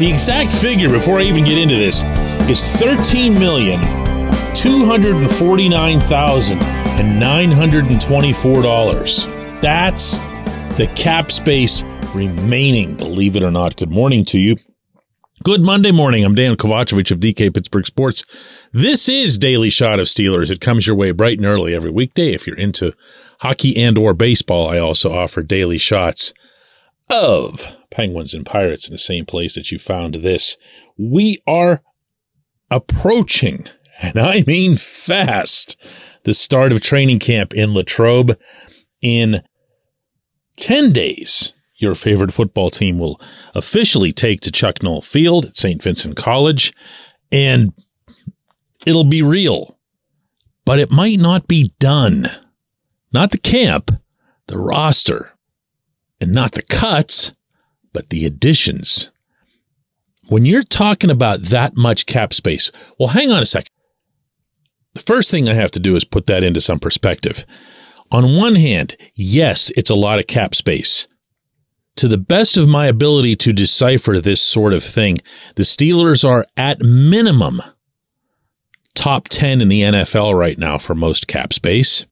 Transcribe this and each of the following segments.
The exact figure before I even get into this is thirteen million two hundred and forty nine thousand and nine hundred and twenty four dollars. That's the cap space remaining, believe it or not. Good morning to you. Good Monday morning. I'm Dejan Kovacevic of DK Pittsburgh Sports. This is Daily Shot of Steelers. It comes your way bright and early every weekday. If you're into hockey and or baseball, I also offer daily shots of Penguins and Pirates in the same place that you found this. We are approaching, and I mean fast, the start of training camp in Latrobe in 10 days your favorite football team will officially take to Chuck Noll Field at St. Vincent College, and it'll be real. But it might not be done. Not the camp, the roster, and not the cuts, but the additions. When you're talking about that much cap space, well, hang on a second. The first thing I have to do is put that into some perspective. On one hand, yes, it's a lot of cap space to the best of my ability to decipher this sort of thing, the Steelers are at minimum top 10 in the NFL right now for most cap space.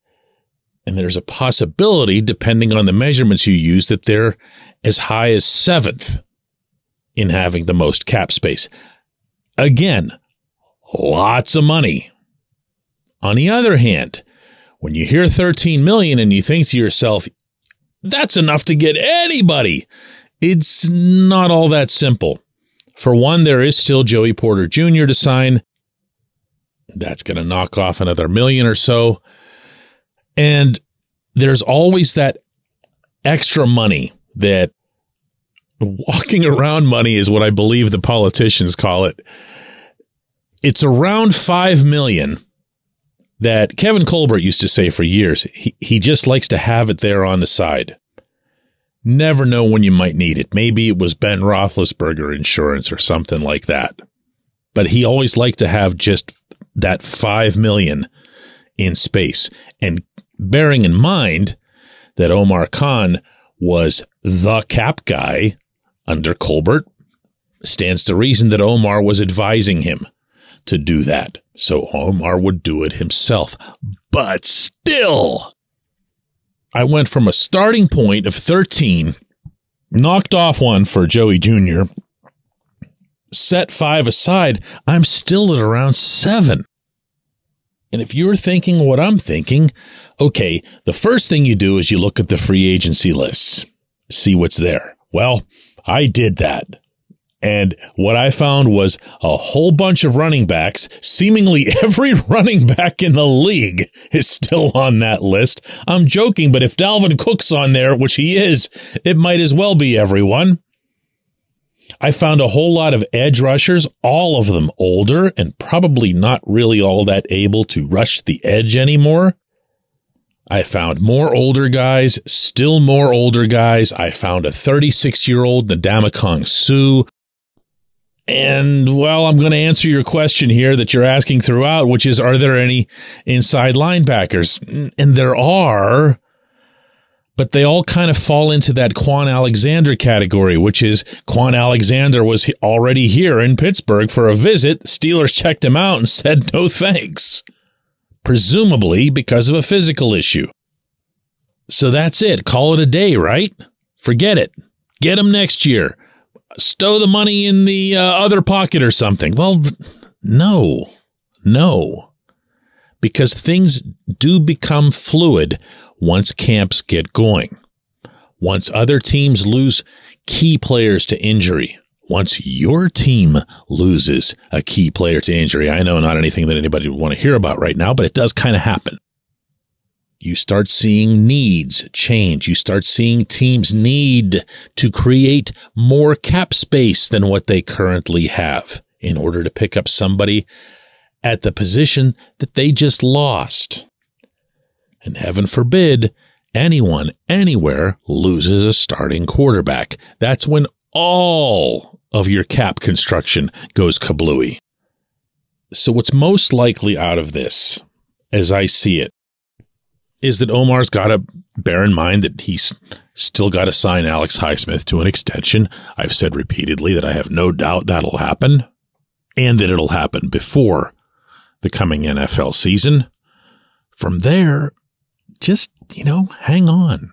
And there's a possibility, depending on the measurements you use, that they're as high as seventh in having the most cap space. Again, lots of money. On the other hand, when you hear 13 million and you think to yourself, that's enough to get anybody. It's not all that simple. For one, there is still Joey Porter Jr. to sign. That's going to knock off another million or so. And there's always that extra money that walking around money is what I believe the politicians call it. It's around 5 million that Kevin Colbert used to say for years. He, he just likes to have it there on the side. Never know when you might need it. Maybe it was Ben Roethlisberger insurance or something like that. But he always liked to have just that five million in space. And bearing in mind that Omar Khan was the cap guy under Colbert, stands to reason that Omar was advising him to do that. So Omar would do it himself. But still, I went from a starting point of 13, knocked off one for Joey Jr., set five aside. I'm still at around seven. And if you're thinking what I'm thinking, okay, the first thing you do is you look at the free agency lists, see what's there. Well, I did that. And what I found was a whole bunch of running backs. Seemingly every running back in the league is still on that list. I'm joking, but if Dalvin Cook's on there, which he is, it might as well be everyone. I found a whole lot of edge rushers, all of them older and probably not really all that able to rush the edge anymore. I found more older guys, still more older guys. I found a 36 year old Ndamukong Suh and well, I'm going to answer your question here that you're asking throughout, which is, are there any inside linebackers? And there are, but they all kind of fall into that Kwon Alexander category, which is Kwon Alexander was already here in Pittsburgh for a visit. Steelers checked him out and said no thanks, presumably because of a physical issue. So that's it. Call it a day, right? Forget it. Get him next year stow the money in the uh, other pocket or something. Well, no, no, because things do become fluid once camps get going. Once other teams lose key players to injury, once your team loses a key player to injury, I know not anything that anybody would want to hear about right now, but it does kind of happen you start seeing needs change. You start seeing teams need to create more cap space than what they currently have in order to pick up somebody at the position that they just lost. And heaven forbid anyone anywhere loses a starting quarterback. That's when all of your cap construction goes kablooey. So what's most likely out of this, as I see it, is that Omar's got to bear in mind that he's Still got to sign Alex Highsmith to an extension. I've said repeatedly that I have no doubt that'll happen and that it'll happen before the coming NFL season. From there, just, you know, hang on.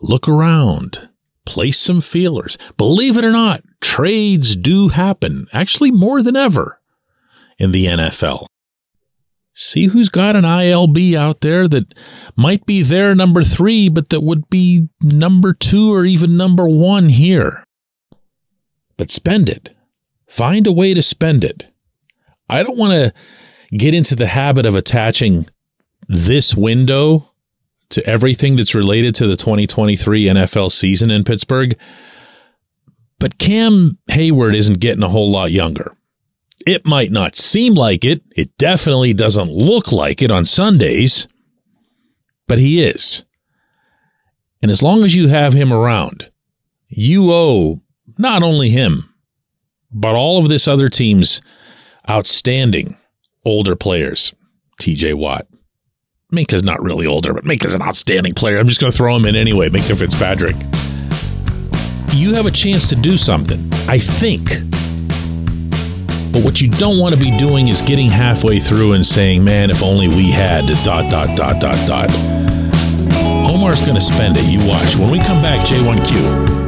Look around. Place some feelers. Believe it or not, trades do happen, actually more than ever in the NFL. See who's got an ILB out there that might be their number three, but that would be number two or even number one here. But spend it. Find a way to spend it. I don't want to get into the habit of attaching this window to everything that's related to the 2023 NFL season in Pittsburgh. But Cam Heyward isn't getting a whole lot younger. It might not seem like it. It definitely doesn't look like it on Sundays, but he is. And as long as you have him around, you owe not only him, but all of this other team's outstanding older players. TJ Watt. Minkah's not really older, but Minkah's an outstanding player. I'm just going to throw him in anyway, Minkah Fitzpatrick. You have a chance to do something, I think. But what you don't want to be doing is getting halfway through and saying, man, if only we had dot, dot, dot, dot, dot. Omar's going to spend it. You watch. When we come back, J1Q.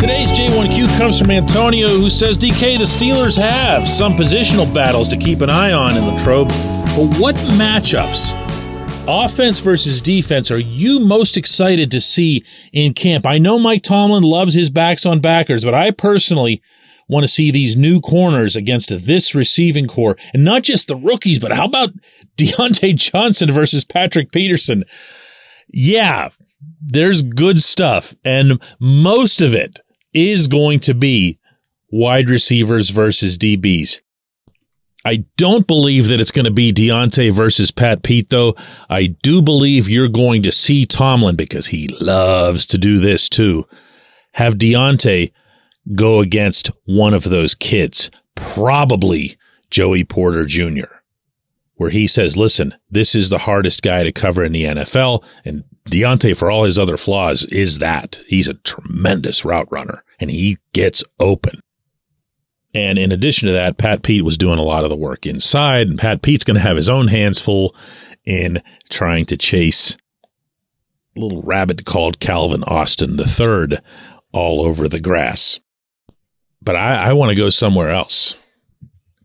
Today's J1Q comes from Antonio, who says DK, the Steelers have some positional battles to keep an eye on in Latrobe, but what matchups, offense versus defense, are you most excited to see in camp? I know Mike Tomlin loves his backs on backers, but I personally want to see these new corners against this receiving corps, and not just the rookies, but how about Diontae Johnson versus Patrick Peterson? Yeah, there's good stuff, and most of it is going to be wide receivers versus DBs. I don't believe that it's going to be Diontae versus Pat Pete, though. I do believe you're going to see Tomlin, because he loves to do this too, have Diontae go against one of those kids, probably Joey Porter Jr., where he says, listen, this is the hardest guy to cover in the NFL. And Diontae, for all his other flaws, is that. He's a tremendous route runner and he gets open. And in addition to that, Pat Pete was doing a lot of the work inside, and Pat Pete's going to have his own hands full in trying to chase a little rabbit called Calvin Austin III all over the grass. But I, I want to go somewhere else.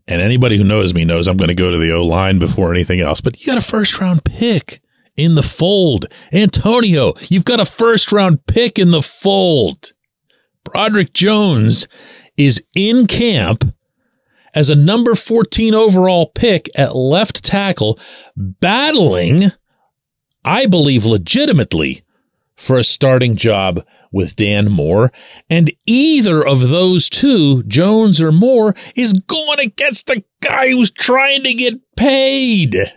And anybody who knows me knows I'm going to go to the O line before anything else. But you got a first round pick in the fold. Antonio, you've got a first round pick in the fold. Broderick Jones is in camp as a number 14 overall pick at left tackle, battling, I believe legitimately, for a starting job with Dan Moore. And either of those two, Jones or Moore, is going against the guy who's trying to get paid.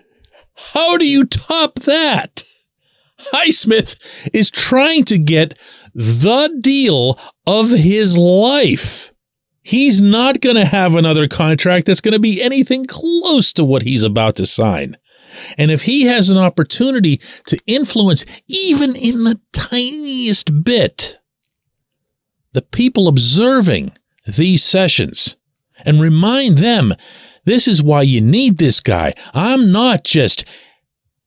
How do you top that? Highsmith is trying to get the deal of his life. He's not going to have another contract that's going to be anything close to what he's about to sign. And if he has an opportunity to influence even in the tiniest bit, the people observing these sessions and remind them this is why you need this guy. I'm not just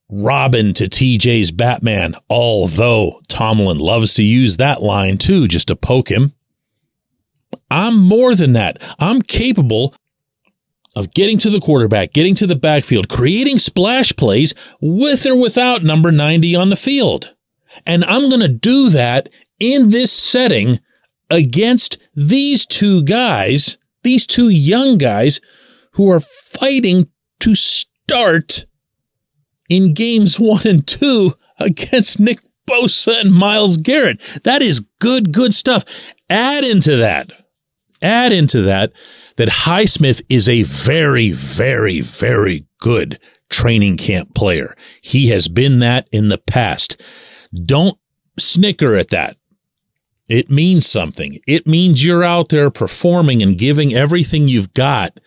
Robin to TJ's Batman, although Tomlin loves to use that line too, just to poke him. I'm more than that. I'm capable of getting to the quarterback, getting to the backfield, creating splash plays with or without number 90 on the field. And I'm going to do that in this setting against these two guys, these two young guys who are fighting to start in games one and two against Nick Bosa and Myles Garrett. That is good, good stuff. Add into that, add into that, that Highsmith is a very, very, very good training camp player. He has been that in the past. Don't snicker at that. It means something. It means you're out there performing and giving everything you've got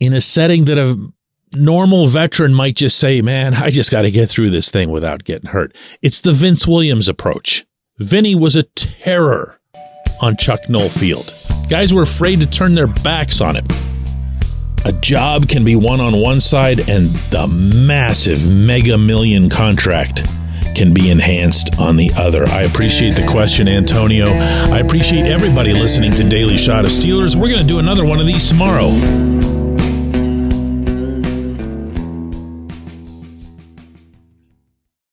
in a setting that a normal veteran might just say, man, I just got to get through this thing without getting hurt. It's the Vince Williams approach. Vinny was a terror on Chuck Noll Field. Guys were afraid to turn their backs on him. A job can be won on one side and the massive mega million contract can be enhanced on the other. I appreciate the question, Antonio. I appreciate everybody listening to Daily Shot of Steelers. We're going to do another one of these tomorrow.